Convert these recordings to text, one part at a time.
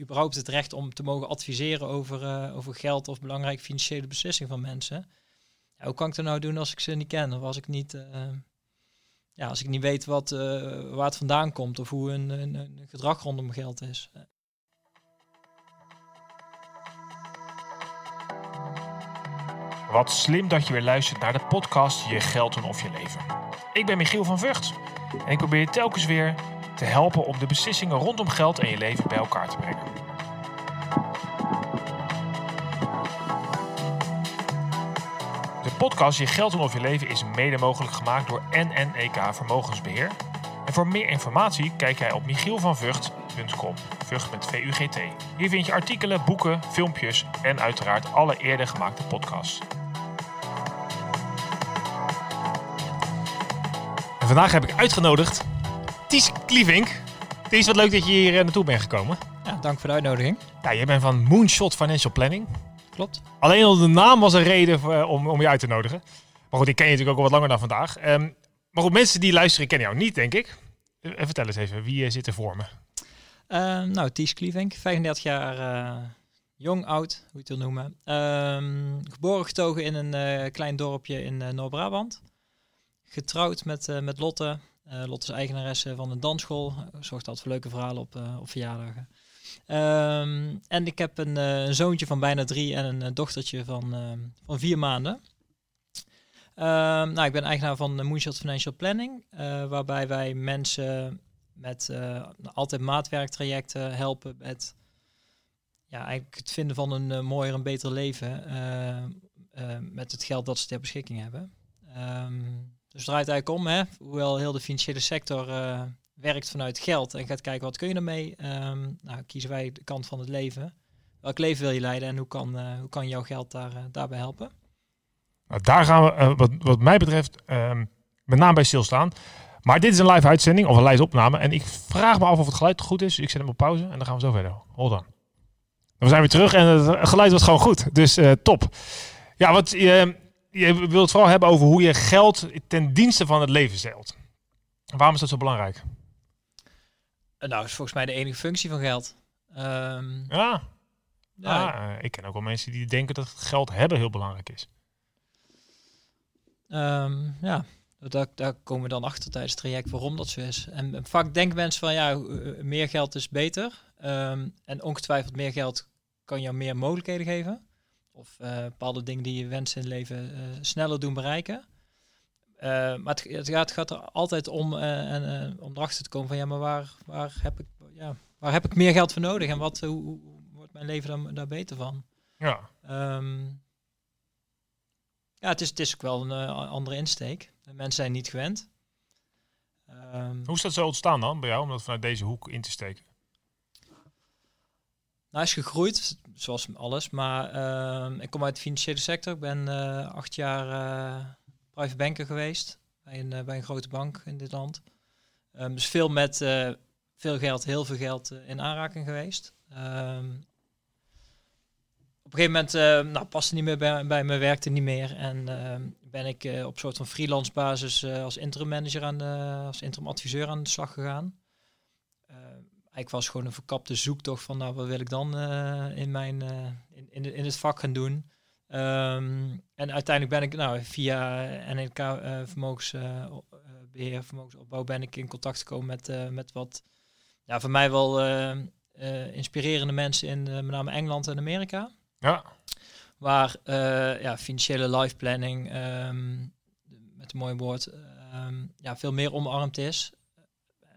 überhaupt het recht om te mogen adviseren over, eh, over geld of belangrijke financiële beslissingen van mensen. Ja, hoe kan ik dat nou doen als ik ze niet ken? Of als ik niet, eh, ja, als ik niet weet wat, eh, waar het vandaan komt of hoe een, een, gedrag rondom geld is. Wat slim dat je weer luistert naar de podcast Je Geld doen of Je Leven. Ik ben Michiel van Vught en ik probeer je telkens weer te helpen om de beslissingen rondom geld en je leven bij elkaar te brengen. Podcast Je Geld doen of Je Leven is mede mogelijk gemaakt door NNEK Vermogensbeheer. En voor meer informatie kijk jij op michielvanvugt.com. Vught met V-U-G-T. Hier vind je artikelen, boeken, filmpjes en uiteraard alle eerder gemaakte podcasts. En vandaag heb ik uitgenodigd Ties Klievink. Ties, wat leuk dat je hier eh, naartoe bent gekomen. Ja, dank voor de uitnodiging. Ja, jij bent van Moonshot Financial Planning. Klopt. Alleen al de naam was een reden eh, om, om je uit te nodigen. Maar goed, ik ken je natuurlijk ook al wat langer dan vandaag. Ehm, maar goed, mensen die luisteren kennen jou niet, denk ik. Eh, vertel eens even, wie zit er voor me? Uh, nou, Ties Klievink, 35 jaar uh, jong, oud, hoe je het wil noemen. Um, geboren getogen in een uh, klein dorpje in Noord-Brabant. Getrouwd met, met Lotte. Lotte is eigenaresse van een dansschool. Zorgt altijd voor leuke verhalen op, op verjaardagen. Um, en ik heb een, een, zoontje van bijna drie en een dochtertje van, van vier maanden. Um, nou, ik ben eigenaar van Moonshot Financial Planning, waarbij wij mensen met altijd maatwerktrajecten helpen met ja, eigenlijk het vinden van een mooier en beter leven met het geld dat ze ter beschikking hebben. Dus het draait eigenlijk om, hè, hoewel heel de financiële sector werkt vanuit geld en gaat kijken wat kun je ermee, um, nou, kiezen wij de kant van het leven. Welk leven wil je leiden en hoe kan, hoe kan jouw geld daar, daarbij helpen? Nou, daar gaan we, uh, wat, wat mij betreft, uh, met name bij stilstaan. Maar dit is een live uitzending of een live opname. En ik vraag me af of het geluid goed is. Ik zet hem op pauze en dan gaan we zo verder. Hold on. We zijn weer terug en het geluid was gewoon goed. Dus top. Ja, wat je, je wilt vooral hebben over hoe je geld ten dienste van het leven stelt. Waarom is dat zo belangrijk? Nou, is volgens mij de enige functie van geld. Um, ja. ja. Ah, ik ken ook wel mensen die denken dat geld hebben heel belangrijk is. Um, ja, daar, daar komen we dan achter tijdens het traject waarom dat zo is. En vaak denken mensen van ja, meer geld is beter. Um, en ongetwijfeld meer geld kan jou meer mogelijkheden geven. Of uh, bepaalde dingen die je wenst in het leven uh, sneller doen bereiken. Uh, maar het, het, gaat, het, gaat, er altijd om, en, om erachter te komen van ja, maar waar, waar, heb ik, ja, waar heb ik meer geld voor nodig? En wat, hoe, hoe wordt mijn leven daar, daar beter van? Ja. Um, ja, het is, het is ook wel een uh, andere insteek. De mensen zijn niet gewend. Um, Hoe is dat zo ontstaan dan bij jou, om dat vanuit deze hoek in te steken? Nou, is gegroeid, zoals alles. Maar uh, ik kom uit de financiële sector. Ik ben uh, acht jaar private banker geweest bij een, bij een grote bank in dit land. Um, dus veel met veel geld, heel veel geld in aanraking geweest. Um, op een gegeven moment nou, paste niet meer bij, bij me, werkte niet meer. En uh, ben ik op soort van freelance basis als interim manager aan de, als interim adviseur aan de slag gegaan. ik was gewoon een verkapte zoektocht van nou, wat wil ik dan in, mijn, in, in, het vak gaan doen. Um, en uiteindelijk ben ik nou, via NLK vermogensbeheer, vermogensopbouw, ben ik in contact gekomen met, met wat ja, voor mij wel inspirerende mensen in met name Engeland en Amerika. Ja. Waar uh, ja, financiële life planning, um, met een mooi woord, um, ja, veel meer omarmd is.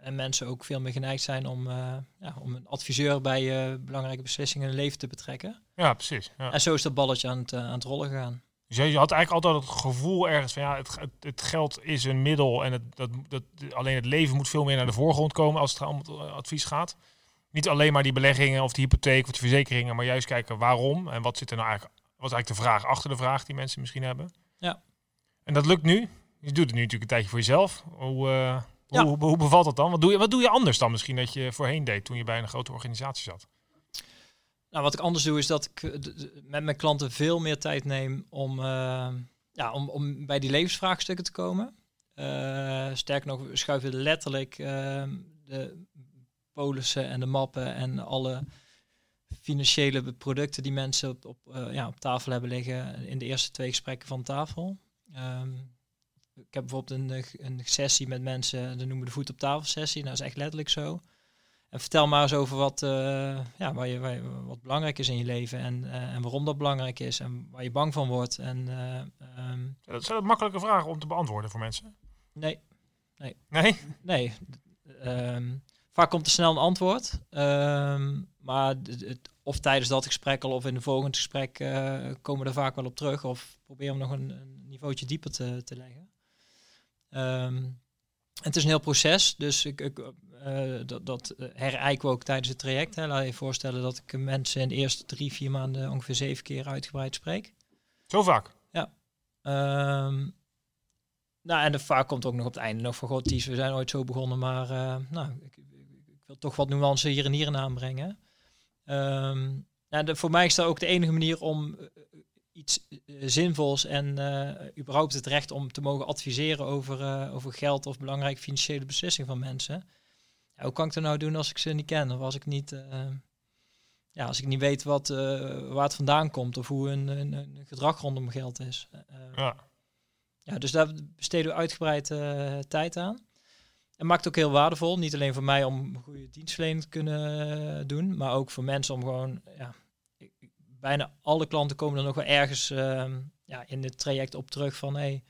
En mensen ook veel meer geneigd zijn om, uh, ja, om een adviseur bij uh, belangrijke beslissingen in leven te betrekken. Ja, precies. Ja. En zo is dat balletje aan het, aan het rollen gegaan. Dus je had eigenlijk altijd het gevoel ergens van ja, het, het geld is een middel en het, dat, dat, alleen het leven moet veel meer naar de voorgrond komen als het om het advies gaat niet alleen maar die beleggingen of die hypotheek of die verzekeringen, maar juist kijken waarom en wat zit er nou eigenlijk, wat is eigenlijk de vraag achter de vraag die mensen misschien hebben. Ja. En dat lukt nu. Je doet het nu natuurlijk een tijdje voor jezelf. Hoe, uh, hoe, hoe, bevalt dat dan? Wat doe, je, wat doe je anders dan misschien dat je voorheen deed toen je bij een grote organisatie zat? Nou, wat ik anders doe is dat ik met mijn klanten veel meer tijd neem om, uh, ja, om, om bij die levensvraagstukken te komen. Uh, sterker nog, schuiven letterlijk de polissen en de mappen en alle financiële producten die mensen op, op, eh, ja, op tafel hebben liggen in de eerste twee gesprekken van tafel. Ehm, ik heb bijvoorbeeld een, eh, een sessie met mensen, dat noemen we de voet op tafel sessie. Nou, dat is echt letterlijk zo. En vertel maar eens over wat, uh, ja, waar je, waar je, wat belangrijk is in je leven en, uh, en waarom dat belangrijk is en waar je bang van wordt. En, uh, um, dat zijn makkelijke vragen om te beantwoorden voor mensen. Nee. Nee? Nee. nee. Um, vaak komt er snel een antwoord. Um, maar het, of tijdens dat gesprek al of in een volgend gesprek komen we er vaak wel op terug. Of proberen we nog een, een niveautje dieper te, te leggen. Het is een heel proces, dus ik, ik uh, dat, dat herijken we ook tijdens het traject. Hè. Laat je voorstellen dat ik mensen in de eerste drie, vier maanden ongeveer zeven keer uitgebreid spreek. Zo vaak? Ja. Um, nou, en de vaak komt ook nog op het einde nog van god, Ties, we zijn ooit zo begonnen, maar uh, nou, ik, ik, ik, wil toch wat nuance hier en hier in aanbrengen. Um, nou, de, voor mij is dat ook de enige manier om iets zinvols en uh, überhaupt het recht om te mogen adviseren over, uh, over geld of belangrijke financiële beslissingen van mensen hoe kan ik dat nou doen als ik ze niet ken? Of als ik niet, ja, als ik niet weet wat, uh, waar het vandaan komt of hoe een, een, een gedrag rondom geld is. Uh, ja. ja, dus daar besteden we uitgebreid tijd aan. En maakt ook heel waardevol, niet alleen voor mij om goede dienstverlening te kunnen doen, maar ook voor mensen om gewoon, ja, bijna alle klanten komen er nog wel ergens ehm, ja, in het traject op terug van, hey,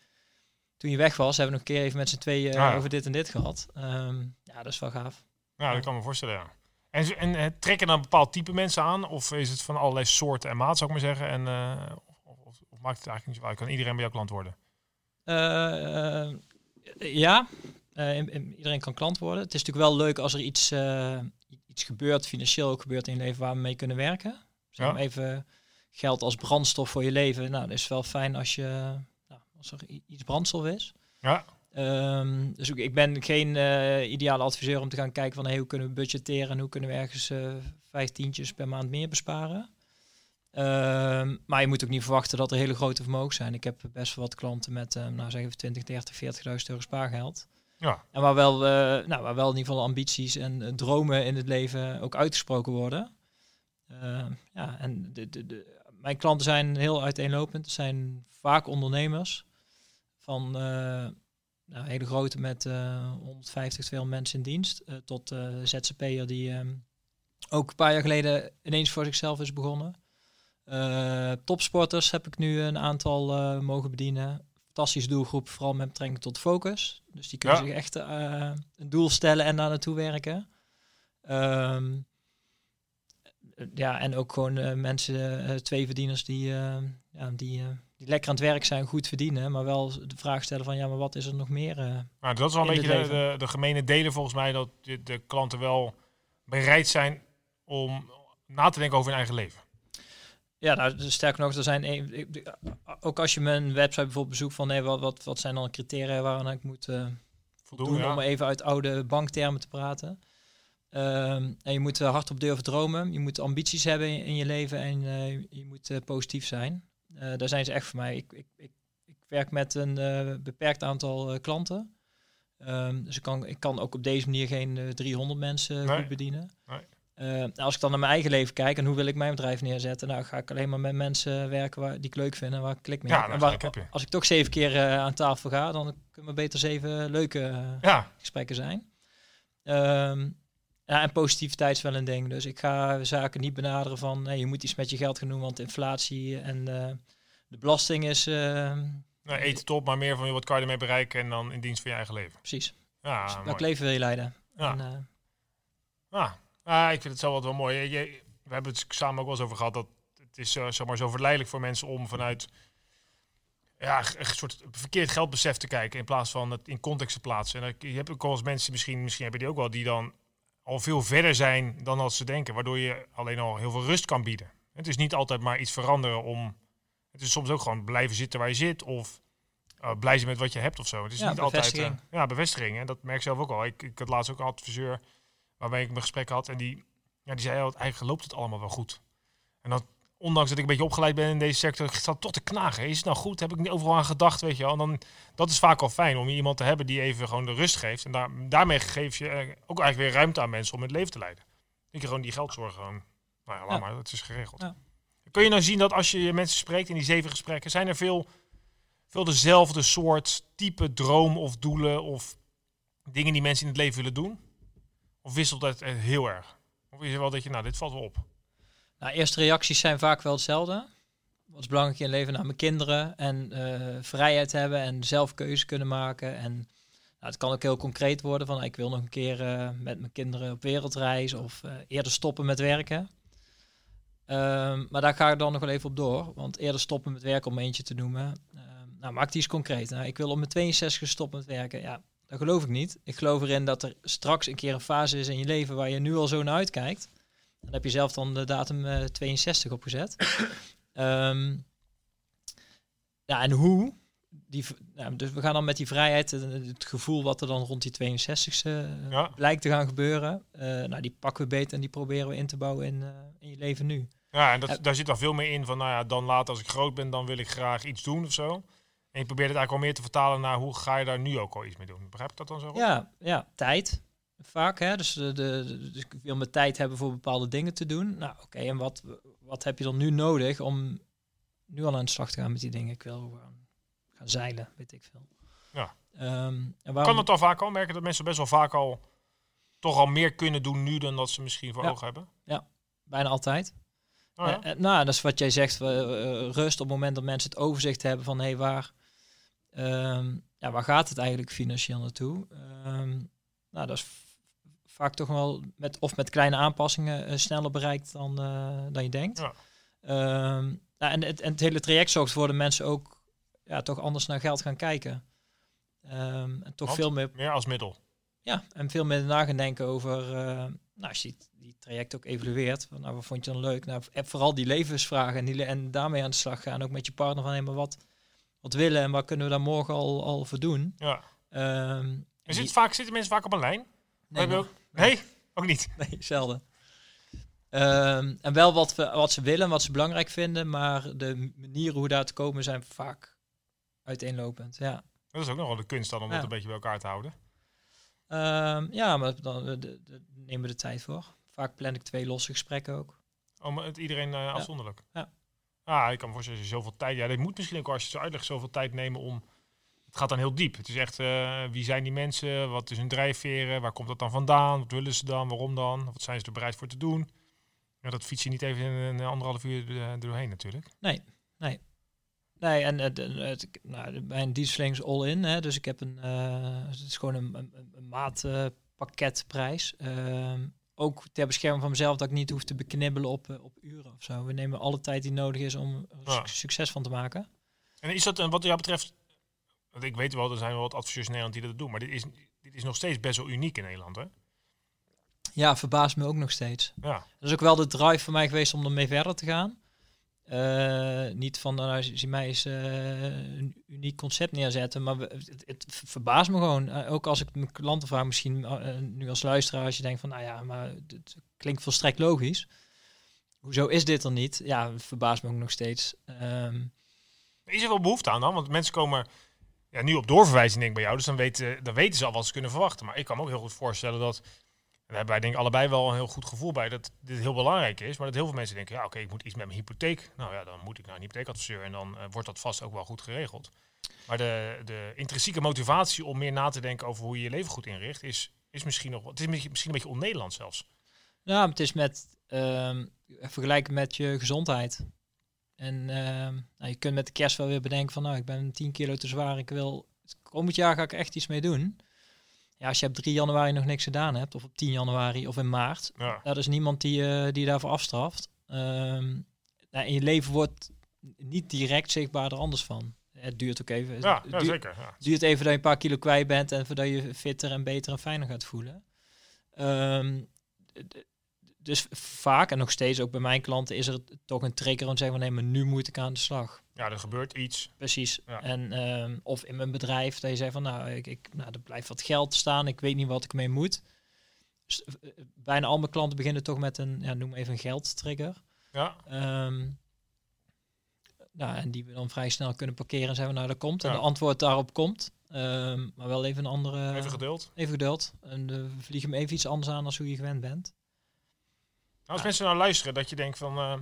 toen je weg was, hebben we nog een keer even met z'n tweeën ah. over dit en dit gehad. Um, ja, dat is wel gaaf. Ja, dat kan me voorstellen, ja. En, en uh, trekken dan bepaald type mensen aan? Of is het van allerlei soorten en maat, zou ik maar zeggen? En, uh, of, of, of, maakt het eigenlijk niet uit? Kan iedereen bij jouw klant worden? Uh, ja, iedereen kan klant worden. Het is natuurlijk wel leuk als er iets, iets gebeurt, financieel ook gebeurt in je leven, waar we mee kunnen werken. Zeg ja. even geld als brandstof voor je leven. Nou, dat is wel fijn als je als er iets brandstof is. Ja. Um, dus ik ben geen uh, ideale adviseur om te gaan kijken van hey, hoe kunnen we budgetteren en hoe kunnen we ergens uh, vijftientjes per maand meer besparen. Um, maar je moet ook niet verwachten dat er hele grote vermogens zijn. Ik heb best wel wat klanten met, uh, nou zeggen we 20, 30, 40.000 euro spaargeld. Ja. En waar wel, nou, waar wel in ieder geval ambities en dromen in het leven ook uitgesproken worden. Ehm, ja, en de, de, de, mijn klanten zijn heel uiteenlopend. Het zijn vaak ondernemers van nou, hele grote met uh, 150, 200 mensen in dienst. Uh, tot uh, ZZP'er die um, ook een paar jaar geleden ineens voor zichzelf is begonnen. Uh, topsporters heb ik nu een aantal mogen bedienen. Fantastische doelgroep, vooral met betrekking tot focus. Dus die kunnen ja. zich echt een doel stellen en daar naartoe werken. Um, ja, en ook gewoon mensen, twee verdieners die, ja, die die lekker aan het werk zijn, goed verdienen, maar wel de vraag stellen van ja, maar wat is er nog meer? Nou, dat is wel een beetje de, de, de, gemene delen volgens mij, dat de, de, klanten wel bereid zijn om na te denken over hun eigen leven. Ja, nou, dus sterker nog, er zijn ook als je mijn website bijvoorbeeld bezoekt van nee, wat, wat, wat zijn dan criteria waaraan ik moet uh, voldoen, ja. om even uit oude banktermen te praten. Um, en je moet hard op durven dromen, je moet ambities hebben in, in je leven en uh, je moet positief zijn. Daar zijn ze echt voor mij. Ik, ik, ik, ik werk met een beperkt aantal klanten. Um, dus ik kan, ik kan ook op deze manier geen 300 mensen nee. goed bedienen. Nee. Nou, als ik dan naar mijn eigen leven kijk en hoe wil ik mijn bedrijf neerzetten, nou ga ik alleen maar met mensen werken waar, die ik leuk vind en waar ik klik mee ja, en waar, Als ik toch zeven keer aan tafel ga, dan kunnen we beter zeven leuke ja. gesprekken zijn. Um, ja, en positiviteit is wel een ding. Dus ik ga zaken niet benaderen van hey, je moet iets met je geld gaan doen, want inflatie en uh, de belasting is. Uh, nou, eten top, maar meer van wat kan je ermee bereiken en dan in dienst van je eigen leven. Precies. Ja, dus welk leven wil je leiden? Ja. En, uh, ah, ik vind het zo wat wel mooi. Je, we hebben het samen ook wel eens over gehad dat het is uh, zomaar zo verleidelijk voor mensen om vanuit ja, een soort verkeerd geldbesef te kijken in plaats van het in context te plaatsen. En je hebt ook wel eens mensen, misschien, misschien hebben die ook wel, die dan al veel verder zijn dan als ze denken. Waardoor je alleen al heel veel rust kan bieden. Het is niet altijd maar iets veranderen om... Het is soms ook gewoon blijven zitten waar je zit. Of uh, blij zijn met wat je hebt of zo. Het is ja, niet altijd... Uh, ja, bevestiging. En dat merk ik zelf ook al. Ik, ik had laatst ook een adviseur waarmee ik mijn gesprek had. En die, ja, die zei, eigenlijk loopt het allemaal wel goed. En dat ondanks dat ik een beetje opgeleid ben in deze sector, ik sta toch te knagen. Is het nou goed? Heb ik niet overal aan gedacht, weet je wel? En dan, dat is vaak al fijn om iemand te hebben die even gewoon de rust geeft. En daar, daarmee geef je ook eigenlijk weer ruimte aan mensen om het leven te leiden. Ik gewoon die geldzorgen gewoon Nou ja, laat Ja. maar, dat is geregeld. Ja. Kun je nou zien dat als je mensen spreekt in die zeven gesprekken, zijn er veel, veel dezelfde soort type droom of doelen of dingen die mensen in het leven willen doen? Of wisselt dat eh, heel erg? Of is er wel dat je, nou, dit valt wel op. Nou, eerste reacties zijn vaak wel hetzelfde. Wat is belangrijk in leven? Nou, mijn kinderen en eh, vrijheid hebben en zelf keuze kunnen maken. En nou, het kan ook heel concreet worden van ik wil nog een keer eh, met mijn kinderen op wereldreis of eh, eerder stoppen met werken. Ehm, maar daar ga ik dan nog wel even op door. Want eerder stoppen met werken om eentje te noemen. Ehm, nou, maak die eens concreet. Nou, ik wil op mijn 62 stoppen met werken. Ja, dat geloof ik niet. Ik geloof erin dat er straks een keer een fase is in je leven waar je nu al zo naar uitkijkt. Dan heb je zelf dan de datum eh, 62 opgezet. Ehm, ja, en hoe? Die, nou, dus we gaan dan met die vrijheid, eh, het gevoel wat er dan rond die 62ste eh, Ja. blijkt te gaan gebeuren. eh, nou, die pakken we beter en die proberen we in te bouwen in, eh, in je leven nu. Ja, en dat, daar zit dan veel meer in van, nou ja, dan later als ik groot ben, dan wil ik graag iets doen of zo. En je probeert het eigenlijk al meer te vertalen naar hoe ga je daar nu ook al iets mee doen. Begrijp ik dat dan zo? Rob? Ja, ja, tijd. Vaak, hè. Dus, de, de, dus ik wil mijn tijd hebben voor bepaalde dingen te doen. Nou, oké, en wat, wat heb je dan nu nodig om nu al aan de slag te gaan met die dingen? Ik wil gaan, gaan zeilen, weet ik veel. Ja. Ehm, en waarom, Kan dat al vaak al? Merken dat mensen best wel vaak al toch al meer kunnen doen nu dan dat ze misschien voor Ja. ogen hebben? Bijna altijd. Oh, ja? Eh, eh, nou, dat is wat jij zegt. eh, rust op het moment dat mensen het overzicht hebben van... hé, hey, waar, ehm, ja, waar gaat het eigenlijk financieel naartoe? Ehm, nou, dat is vaak toch wel met, of met kleine aanpassingen eh, sneller bereikt dan, eh, dan je denkt. Ja. Ehm, nou, en, het, en het hele traject zorgt ervoor dat mensen ook ja, toch anders naar geld gaan kijken. Ehm, en toch Want? veel meer Meer als middel. ja, en veel meer na gaan denken over, eh, nou, als je die, die traject ook evalueert, van, nou, wat vond je dan leuk? Nou, vooral die levensvragen en, die, en daarmee aan de slag gaan, ook met je partner van, hé, maar wat, wat willen en wat kunnen we daar morgen al, al voor doen? Ja. Ehm, en En zit die- vaak, zitten mensen vaak op een lijn? nee, Hebben nog- ook, nee, ook niet. nee, zelden. Ehm, en wel wat, we, wat ze willen, wat ze belangrijk vinden, maar de manieren hoe daar te komen zijn vaak uiteenlopend. Ja, Dat is ook nog wel de kunst dan om Ja. dat een beetje bij elkaar te houden. Ehm, ja maar dan de- de- nemen we de tijd voor. Vaak plan ik twee losse gesprekken ook. Om het iedereen eh, afzonderlijk. Ja. Ah, ik kan me voorstellen, als je zoveel tijd... Ja, dat moet misschien ook als je het zo uitlegt, zoveel tijd nemen om... Het gaat dan heel diep. Het is echt, eh, wie zijn die mensen? Wat is hun drijfveren? Waar komt dat dan vandaan? Wat willen ze dan? Waarom dan? Wat zijn ze er bereid voor te doen? Ja, dat fiets je niet even in een anderhalf uur er- er doorheen natuurlijk. Nee, en het, het, nou, mijn dienstverlening is all-in. Dus ik heb een, eh, het is gewoon een, een, een maatpakketprijs. Ehm, ook ter bescherming van mezelf, dat ik niet hoef te beknibbelen op, eh, op uren of zo. We nemen alle tijd die nodig is om er Ja. succes van te maken. En is dat, wat jou betreft... Want ik weet wel, er zijn wel wat adviseurs in Nederland die dat doen. Maar dit is, dit is nog steeds best wel uniek in Nederland, hè? Ja, verbaast me ook nog steeds. Ja. Dat is ook wel de drive voor mij geweest om ermee verder te gaan. Eh, niet van, nou, zie zie mij eens eh, een uniek concept neerzetten, maar het, het verbaast me gewoon. Eh, ook als ik mijn klanten vraag, misschien nu als luisteraar, als je denkt van, nou ja, maar het klinkt volstrekt logisch. Hoezo is dit er niet? Ja, verbaast me ook nog steeds. Ehm, Is er wel behoefte aan dan? Want mensen komen ja, nu op doorverwijzing denk ik bij jou. Dus dan weten, dan weten ze al wat ze kunnen verwachten. Maar ik kan me ook heel goed voorstellen dat... Daar hebben wij denk ik allebei wel een heel goed gevoel bij. Dat dit heel belangrijk is. Maar dat heel veel mensen denken... Ja, oké, ik moet iets met mijn hypotheek. Nou ja, dan moet ik naar een hypotheekadviseur. En dan eh, wordt dat vast ook wel goed geregeld. Maar de, de intrinsieke motivatie om meer na te denken over hoe je je leven goed inricht... is, is misschien nog... Het is misschien een beetje on-Nederlands zelfs. Nou, het is met ehm vergelijken met je gezondheid. En ehm, nou, je kunt met de kerst wel weer bedenken van, nou, ik ben 10 kilo te zwaar, ik wil komend jaar ga ik echt iets mee doen. Ja, als je op 3 januari nog niks gedaan hebt, of op 10 januari of in maart, Ja. dat is niemand die, eh, die daarvoor afstraft. Ehm, nou, en je leven wordt niet direct zichtbaar er anders van. Het duurt ook even. Ja, het ja duurt- zeker. Ja. het duurt even dat je een paar kilo kwijt bent en voordat je fitter en beter en fijner gaat voelen. Ehm, dus vaak en nog steeds ook bij mijn klanten is er toch een trigger om te zeggen van nee, maar nu moet ik aan de slag. ja, er gebeurt iets. Precies. Ja. En, ehm, of in mijn bedrijf dat je zegt van nou, ik, ik, nou, er blijft wat geld staan, ik weet niet wat ik mee moet. Dus, eh, eh, bijna al mijn klanten beginnen toch met een, ja, noem even een geldtrigger. Ja, Ehm, nou, en die we dan vrij snel kunnen parkeren en zeggen, nou, dat komt. En de antwoord daarop komt. Ehm, maar wel even een andere... even geduld. Even geduld. En eh, we vliegen hem even iets anders aan dan hoe je gewend bent. Als Ja. mensen nou luisteren, dat je denkt van, eh,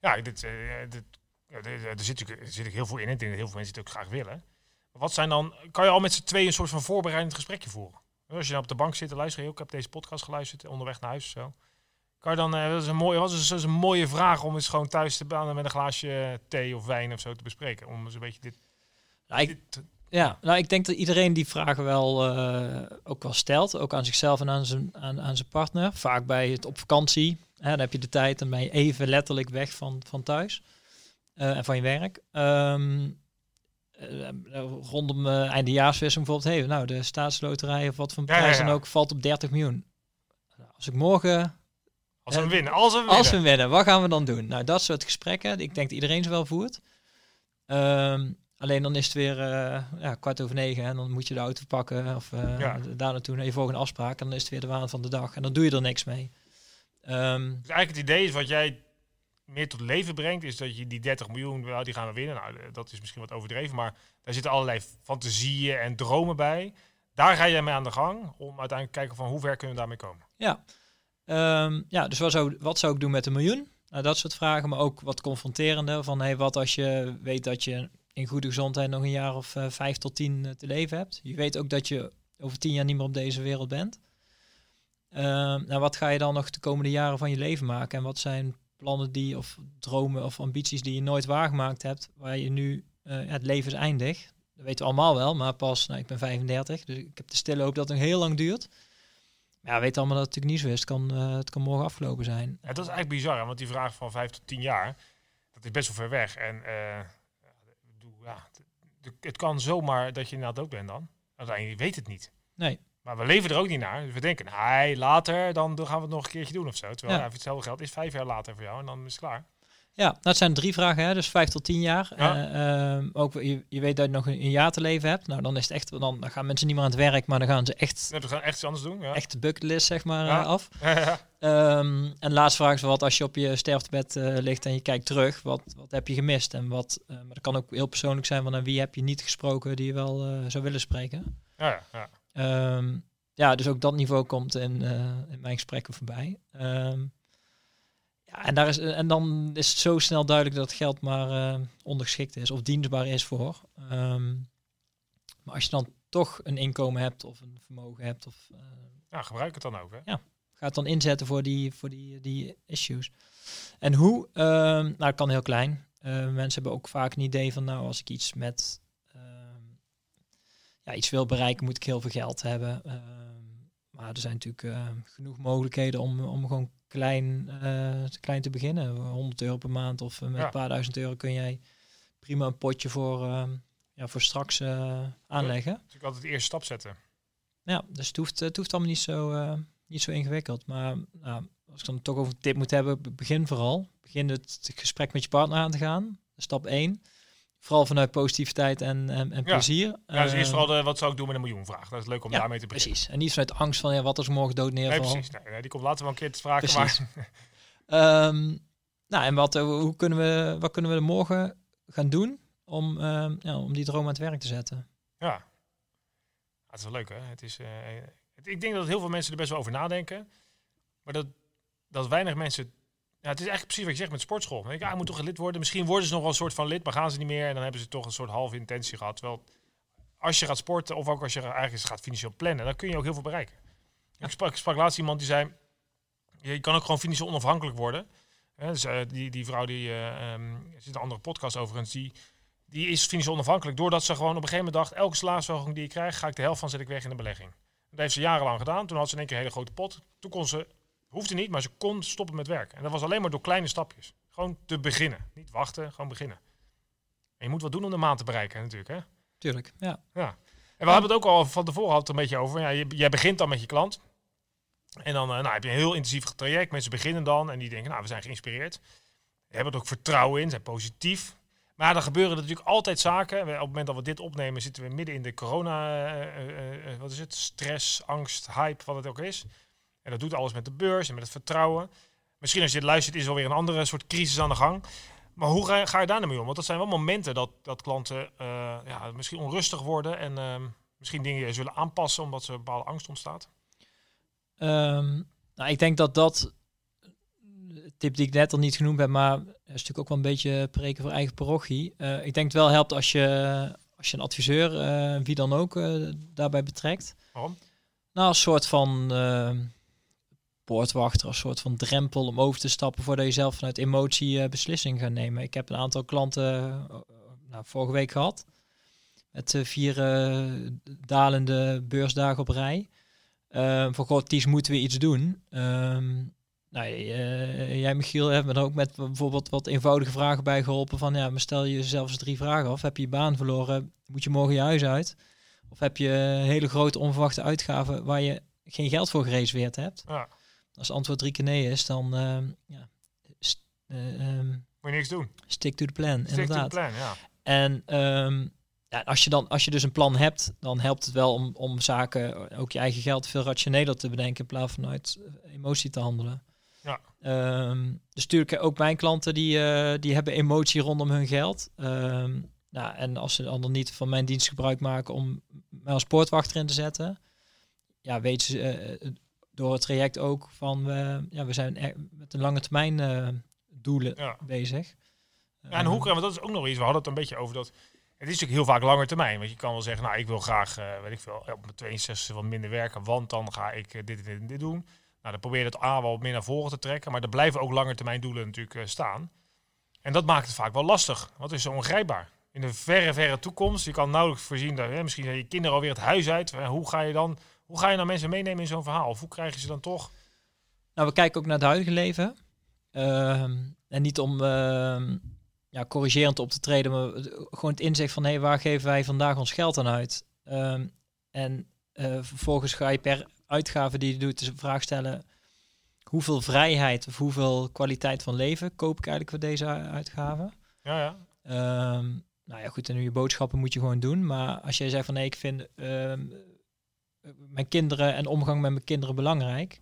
ja, dit, eh, dit, er, zit natuurlijk, er zit heel veel in. Ik denk dat heel veel mensen het ook graag willen. Maar wat zijn dan, kan je al met z'n tweeën een soort van voorbereidend gesprekje voeren? Als je dan op de bank zit te luisteren, ik heb deze podcast geluisterd, onderweg naar huis of zo. Kan je dan, eh, dat is een mooie, wat is dat is een mooie vraag om eens gewoon thuis te baan met een glaasje thee of wijn of zo te bespreken. Om eens een beetje dit, Nou, ik, dit ja, nou, ik denk dat iedereen die vragen wel eh, ook wel stelt. Ook aan zichzelf en aan zijn, aan, aan zijn partner. Vaak bij het op vakantie. Hè, dan heb je de tijd en ben je even letterlijk weg van, van thuis. eh, en van je werk. Ehm eh, rondom uh, eindejaarswisseling bijvoorbeeld. Hey, nou, de staatsloterij of wat voor Ja, ja, prijs ja. dan ook valt op 30 miljoen. Nou, Als ik morgen als we winnen, als we hem Als we winnen. wat gaan we dan doen? Nou, dat soort gesprekken. Ik denk dat iedereen ze wel voert. Ehm, alleen dan is het weer eh, ja, kwart over negen en dan moet je de auto pakken of eh, Ja. daar naartoe naar je volgende afspraak. En dan is het weer de waan van de dag en dan doe je er niks mee. Ehm, Dus eigenlijk het idee is wat jij meer tot leven brengt, is dat je die 30 miljoen, wel, die gaan we winnen. Nou, eh, dat is misschien wat overdreven, maar daar zitten allerlei fantasieën en dromen bij. Daar ga jij mee aan de gang om uiteindelijk te kijken van hoe ver kunnen we daarmee komen. ja. Ehm, ja, dus wat zou, wat zou ik doen met een miljoen? Nou, dat soort vragen, maar ook wat confronterende. Van hey, wat als je weet dat je in goede gezondheid nog een jaar of eh, vijf tot tien eh, te leven hebt. Je weet ook dat je over tien jaar niet meer op deze wereld bent. Ehm, nou, wat ga je dan nog de komende jaren van je leven maken? En wat zijn plannen die, of dromen of ambities die je nooit waargemaakt hebt, waar je nu, eh, het leven is eindig. Dat weten we allemaal wel, maar pas, nou, ik ben 35, dus ik heb de stille hoop dat het heel lang duurt. Ja, we weten allemaal dat het natuurlijk niet zo is. Het kan, het kan morgen afgelopen zijn. Ja, dat is eigenlijk bizar, want die vraag van 5 tot 10 jaar, dat is best wel ver weg. En het- kan zomaar dat je inderdaad dood bent dan. Uiteindelijk weet het niet. Nee, Maar we leven er ook niet naar. Dus we denken, hey, later, dan gaan we het nog een keertje doen of zo. Terwijl Ja. ja. hetzelfde geld is vijf jaar later voor jou en dan is het klaar. Ja, nou, het zijn drie vragen, hè? dus vijf tot tien jaar. Ja. Eh, ehm, ook, je, je weet dat je nog een, een jaar te leven hebt. Nou, dan is het echt, dan, dan gaan mensen niet meer aan het werk, maar dan gaan ze echt, Nee, we gaan echt iets anders doen. Ja. echt de bucketlist zeg maar Ja. eh, af. ja. Ehm, en de laatste vraag is wat als je op je sterftebed eh, ligt en je kijkt terug, wat, wat heb je gemist? En wat, maar dat kan ook heel persoonlijk zijn van aan wie heb je niet gesproken die je wel zou willen spreken. ja, ja. Ehm, ja, dus ook dat niveau komt in, in mijn gesprekken voorbij. Ehm, ja, en, daar is, en dan is het zo snel duidelijk dat het geld maar eh, ondergeschikt is of dienstbaar is voor. Ehm, maar als je dan toch een inkomen hebt of een vermogen hebt, of, eh, ja, gebruik het dan ook. Hè? ga het dan inzetten voor die, voor die, die issues. En hoe? Ehm, nou, het kan heel klein. Eh, mensen hebben ook vaak een idee van, nou, als ik iets met ehm, ja, iets wil bereiken, moet ik heel veel geld hebben. Maar er zijn natuurlijk eh, genoeg mogelijkheden om, om gewoon klein, eh, klein te beginnen. 100 euro per maand of met Ja. een paar duizend euro kun jij prima een potje voor, ehm, ja, voor straks eh, aanleggen. Dus ik altijd de eerste stap zetten. Ja, dus het hoeft, het hoeft allemaal niet zo, niet zo ingewikkeld. Maar nou, als ik dan toch over een tip moet hebben, be- begin vooral. Begin het gesprek met je partner aan te gaan. Stap 1. Vooral vanuit positiviteit en, en, en Ja. plezier. Ja, dus eerst vooral de, wat zou ik doen met een miljoen vraag. Dat is leuk om ja, daarmee te beginnen. Precies. En niet vanuit angst van ja, wat als morgen dood Nee, neerval. precies. Nee, die komt later wel een keer te sprake. Precies. Maar Ehm, nou, en wat, eh, hoe kunnen we, wat kunnen we morgen gaan doen om, ehm, ja, om die droom aan het werk te zetten? ja. Ja, het is wel leuk hè. Het is, eh, het- ik denk dat heel veel mensen er best wel over nadenken. Maar dat, dat weinig mensen... Ja, het is eigenlijk precies wat je zegt met sportschool. Ik, ah, ik moet toch lid worden. Misschien worden ze nog wel een soort van lid, maar gaan ze niet meer. En dan hebben ze toch een soort halve intentie gehad. Terwijl als je gaat sporten of ook als je eigenlijk gaat financieel plannen, dan kun je ook heel veel bereiken. Ik, sprak, ik sprak laatst iemand die zei, je kan ook gewoon financieel onafhankelijk worden. Dus, eh, die, die vrouw, die eh, ehm, zit een andere podcast overigens, die, die is financieel onafhankelijk doordat ze gewoon op een gegeven moment dacht, elke salarisverhoging die ik krijg, ga ik de helft van zet ik weg in de belegging. Dat heeft ze jarenlang gedaan. Toen had ze in één keer een hele grote pot. Toen kon ze, hoefde niet, maar ze kon stoppen met werk. En dat was alleen maar door kleine stapjes. Gewoon te beginnen. Niet wachten, gewoon beginnen. En je moet wat doen om de maand te bereiken natuurlijk, hè? Tuurlijk, ja. Ja. En we hadden het ook al van tevoren had het een beetje over. Ja, je, jij begint dan met je klant. En dan eh, nou, heb je een heel intensief traject. Mensen beginnen dan en die denken, nou, we zijn geïnspireerd. We hebben er ook vertrouwen in, zijn positief. Maar dan gebeuren er natuurlijk altijd zaken. Op het moment dat we dit opnemen, zitten we midden in de corona, eh, eh, wat is het? Stress, angst, hype, wat het ook is. En dat doet alles met de beurs en met het vertrouwen. Misschien als je dit luistert, is er alweer een andere soort crisis aan de gang. Maar hoe ga je, ga je daar nou mee om? Want dat zijn wel momenten dat, dat klanten eh, ja, misschien onrustig worden en ehm, misschien dingen zullen aanpassen omdat ze bepaalde angst ontstaat. Ehm, nou, ik denk dat dat tip die ik net al niet genoemd heb, maar is natuurlijk ook wel een beetje preken voor eigen parochie. Uh, ik denk het wel helpt als je, als je een adviseur, uh, wie dan ook, uh, daarbij betrekt. Waarom? Nou, een soort van poortwachter, een soort van drempel om over te stappen voordat je zelf vanuit emotie beslissingen gaat nemen. Ik heb een aantal klanten nou, vorige week gehad. Met vier dalende beursdagen op rij. Uh, voor God, Ties, moeten we iets doen? Um, nou, uh, jij Michiel hebt me ook met bijvoorbeeld wat eenvoudige vragen bij geholpen. Van ja, maar stel je jezelf eens drie vragen af. Heb je je baan verloren? Moet je morgen je huis uit? Of heb je hele grote onverwachte uitgaven waar je geen geld voor gereserveerd hebt? Ja. Als antwoord drie keer nee is, dan uh, ja, um, moet je niks doen. Stick to the plan, stick inderdaad. To the plan, ja. En um, ja, als, je dan, als je dus een plan hebt, dan helpt het wel om, om zaken, ook je eigen geld, veel rationeler te bedenken in plaats van vanuit emotie te handelen. Ja. Um, dus natuurlijk ook mijn klanten die, uh, die hebben emotie rondom hun geld. Um, nou, en als ze dan niet van mijn dienst gebruik maken om mij als poortwachter in te zetten, ja, weten ze uh, door het traject ook van uh, ja, we zijn met een lange termijn doelen ja. bezig. Ja, en hoe, want dat is ook nog iets, we hadden het een beetje over dat het is natuurlijk heel vaak langer termijn. Want je kan wel zeggen, nou, ik wil graag, uh, weet ik veel, op mijn 62 wat minder werken, want dan ga ik dit en dit en dit doen. Nou, dan probeer je het A wel meer naar voren te trekken, maar er blijven ook langer termijn doelen natuurlijk staan. En dat maakt het vaak wel lastig, want het is zo ongrijpbaar. In de verre, verre toekomst, je kan nauwelijks voorzien dat hè, misschien zijn je kinderen alweer het huis uit. hoe ga je dan, hoe ga je nou mensen meenemen in zo'n verhaal? Of hoe krijg je ze dan toch? Nou, we kijken ook naar het huidige leven. Ehm, en niet om ehm, ja, corrigerend op te treden, maar gewoon het inzicht van hé, hey, waar geven wij vandaag ons geld aan uit? Um, en uh, vervolgens ga je per uitgave die je doet, dus een vraag stellen: hoeveel vrijheid of hoeveel kwaliteit van leven koop ik eigenlijk voor deze uitgave? Ja, ja. Um, nou ja, goed, en nu je boodschappen moet je gewoon doen. Maar als jij zegt van nee, ik vind um, mijn kinderen en omgang met mijn kinderen belangrijk.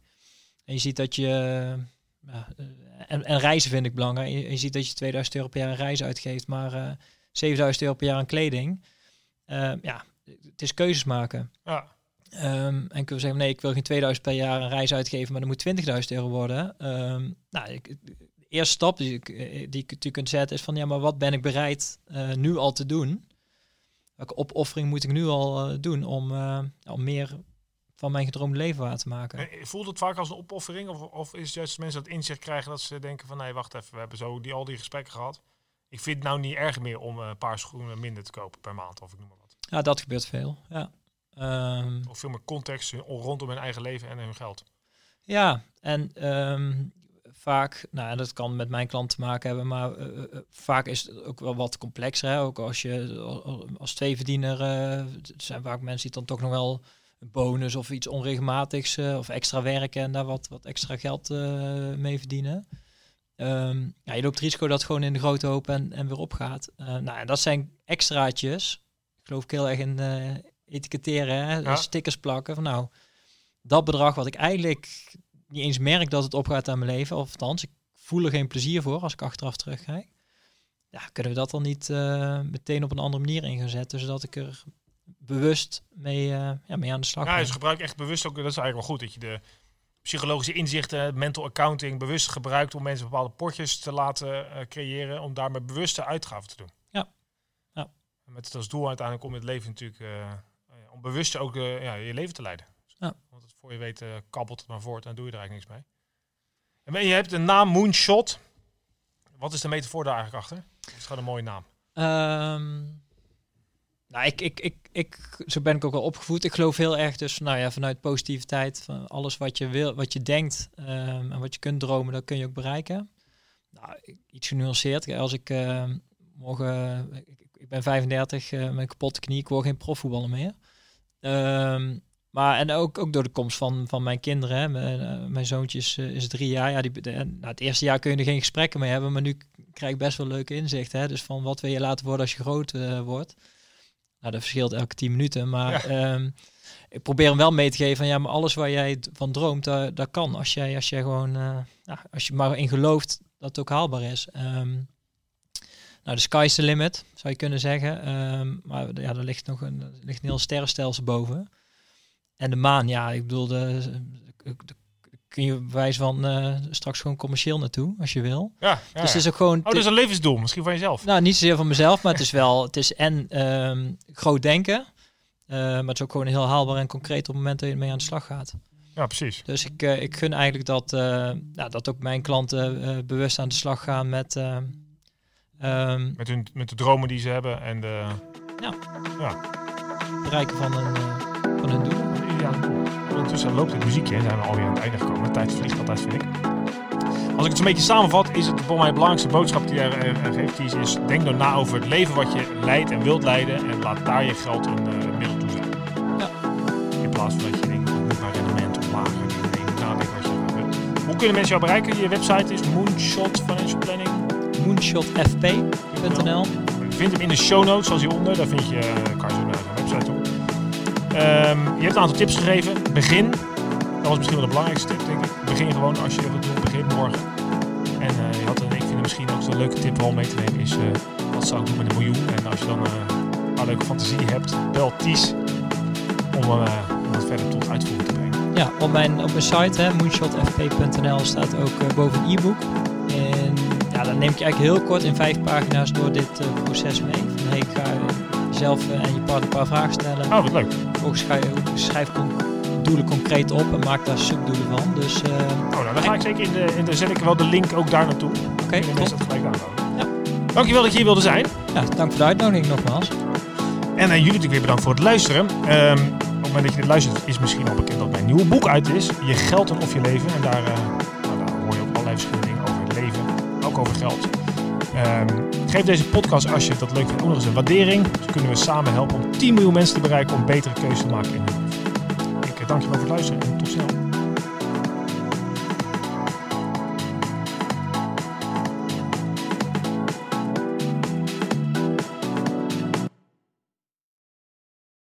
En je ziet dat je ja, eh, en, en, reizen vind ik belangrijk. Je, je, ziet dat je 2000 euro per jaar een reis uitgeeft, maar uh, eh, 7000 euro per jaar aan kleding. Uh, ja, het is keuzes maken. Ja. Um, en kunnen we zeggen, nee, ik wil geen 2000 per jaar een reis uitgeven, maar dan moet 20.000 euro worden. Um, nou, ik, de eerste stap die, ik, die je kunt zetten is van, ja, maar wat ben ik bereid uh, nu al te doen? Welke opoffering moet ik nu al uh, doen om, om meer van mijn gedroomde leven waar te maken. Voelt het vaak als een opoffering? Of, of is het juist mensen dat inzicht krijgen dat ze denken van nee, wacht even, we hebben zo die, al die gesprekken gehad. Ik vind het nou niet erg meer om een paar schoenen minder te kopen per maand, of ik noem maar wat. Ja, dat gebeurt veel. Ja. Um, of veel meer context rondom hun eigen leven en hun geld. Ja, en um, vaak, nou dat kan met mijn klant te maken hebben, maar uh, uh, vaak is het ook wel wat complexer. Hè? Ook als je als tweeverdiener, uh, zijn vaak mensen die dan toch nog wel bonus of iets onregelmatigs uh, of extra werken en daar wat, wat extra geld mee verdienen. Um, ja, je loopt het risico dat het gewoon in de grote hoop en, en weer opgaat. Nou, dat zijn extraatjes. Ik geloof ik heel erg in etiketteren, hè? Ja. stickers plakken. Van nou, dat bedrag wat ik eigenlijk niet eens merk dat het opgaat aan mijn leven, of althans, ik voel er geen plezier voor als ik achteraf terugkijk. Ja, kunnen we dat dan niet meteen op een andere manier in gaan zetten, zodat ik er bewust mee, uh, ja, mee aan de slag. Ja, ze gebruiken echt bewust ook, dat is eigenlijk wel goed, dat je de psychologische inzichten, mental accounting, bewust gebruikt om mensen bepaalde potjes te laten uh, creëren, om daarmee bewuste uitgaven te doen. Ja. ja. Met het als doel uiteindelijk om het leven natuurlijk, om bewust ook ja, je leven te leiden. Ja. Want het voor je weet kabbelt het maar voort en doe je er eigenlijk niks mee. En je hebt de naam Moonshot. Wat is de metafoor daar eigenlijk achter? Dat is gewoon een mooie naam. Um, nou, ik, ik, ik, ik, zo ben ik ook wel opgevoed. Ik geloof heel erg dus, nou ja, vanuit positiviteit, van alles wat je wil, wat je denkt um, en wat je kunt dromen, dat kun je ook bereiken. Nou, iets genuanceerd. Als ik uh, morgen, ik, ik, ben 35, uh, met een kapotte knie, ik word geen profvoetballer meer. Um, maar en ook, ook door de komst van, van mijn kinderen. Hè. Mijn, mijn zoontje is, uh, is drie jaar. Ja, die, de, nou, het eerste jaar kun je er geen gesprekken mee hebben, maar nu krijg ik best wel leuke inzichten. Hè. Dus van wat wil je laten worden als je groot uh, wordt. Nou, dat verschilt elke tien minuten. Maar ja. um, ik probeer hem wel mee te geven van ja, maar alles waar jij van droomt, dat, dat kan. Als jij, als jij gewoon, uh, nou, als je maar in gelooft dat het ook haalbaar is. Um, nou, de sky's the limit, zou je kunnen zeggen. Um, maar ja, er ligt nog een, er ligt een heel sterrenstelsel boven. En de maan, ja, ik bedoel, de, de, de kun je wijze van eh, straks gewoon commercieel naartoe, als je wil. Ja, ja, Dus het ja. is ook gewoon... Oh, dat is een levensdoel, misschien van jezelf. Nou, niet zozeer van mezelf, maar het is wel, het is en ehm, groot denken, eh, maar het is ook gewoon heel haalbaar en concreet op het moment dat je ermee aan de slag gaat. Ja, precies. Dus ik, eh, ik gun eigenlijk dat, nou, dat ook mijn klanten bewust aan de slag gaan met eh, ehm, Met, hun, met de dromen die ze hebben en de bereiken van hun, van hun doelen. Doel. Ondertussen loopt het muziekje en zijn we alweer aan het einde gekomen. Tijd vliegt altijd, vind ik. Als ik het een beetje samenvat, is het voor mij de belangrijkste boodschap die eh, geeft. Die is, denk nou na over het leven wat je leidt en wilt leiden. En laat daar je geld een eh, middel toe zijn. Ja. In plaats van dat je denkt, ik moet maar rendement omlaag. En je moet nadenken wat je wilt. Hoe kunnen mensen jou bereiken? Je website is Moonshot Financial Planning. moonshotfp.nl Je vindt hem in de show notes, zoals hieronder. Daar vind je, kan je zo naar je hebt een aantal tips gegeven. Begin. Dat was misschien wel de belangrijkste tip, denk ik. Begin gewoon als je wat doet. Begin morgen. En eh, je had een, ik vind misschien ook zo'n leuke tip om mee te nemen is... eh, wat zou ik doen met een miljoen? En als je dan eh, een leuke fantasie hebt, bel Ties om, om het verder tot uitvoering te brengen. Ja, op mijn, op mijn site, moonshotfp.nl, staat ook boven een e-book. En ja, dan neem ik je eigenlijk heel kort in vijf pagina's door dit proces mee. Hey, ga jezelf eh, en je partner een paar vragen stellen. Oh, wat leuk. Vervolgens ga je, schrijf doelen concreet op en maak daar subdoelen van. Dus eh, Oh, nou, dan ga ik zeker in de, in de, zet ik wel de link ook daar naartoe. oké, top. mensen dat gelijk aanhouden. Ja. Dankjewel dat je hier wilde zijn. Ja, dank voor de uitnodiging nogmaals. En aan jullie natuurlijk weer bedankt voor het luisteren. Ehm, op het moment dat je dit luistert is misschien al bekend dat mijn nieuwe boek uit is. Je geld en of je leven. En daar, eh, nou, daar hoor je ook allerlei verschillende dingen over het leven. Ook over geld. Ehm, geef deze podcast als je dat leuk vindt ook nog eens een waardering. Zo kunnen we samen helpen om 10 miljoen mensen te bereiken om betere keuzes te maken in hun leven. Ik eh, dank je wel voor het luisteren en tot snel.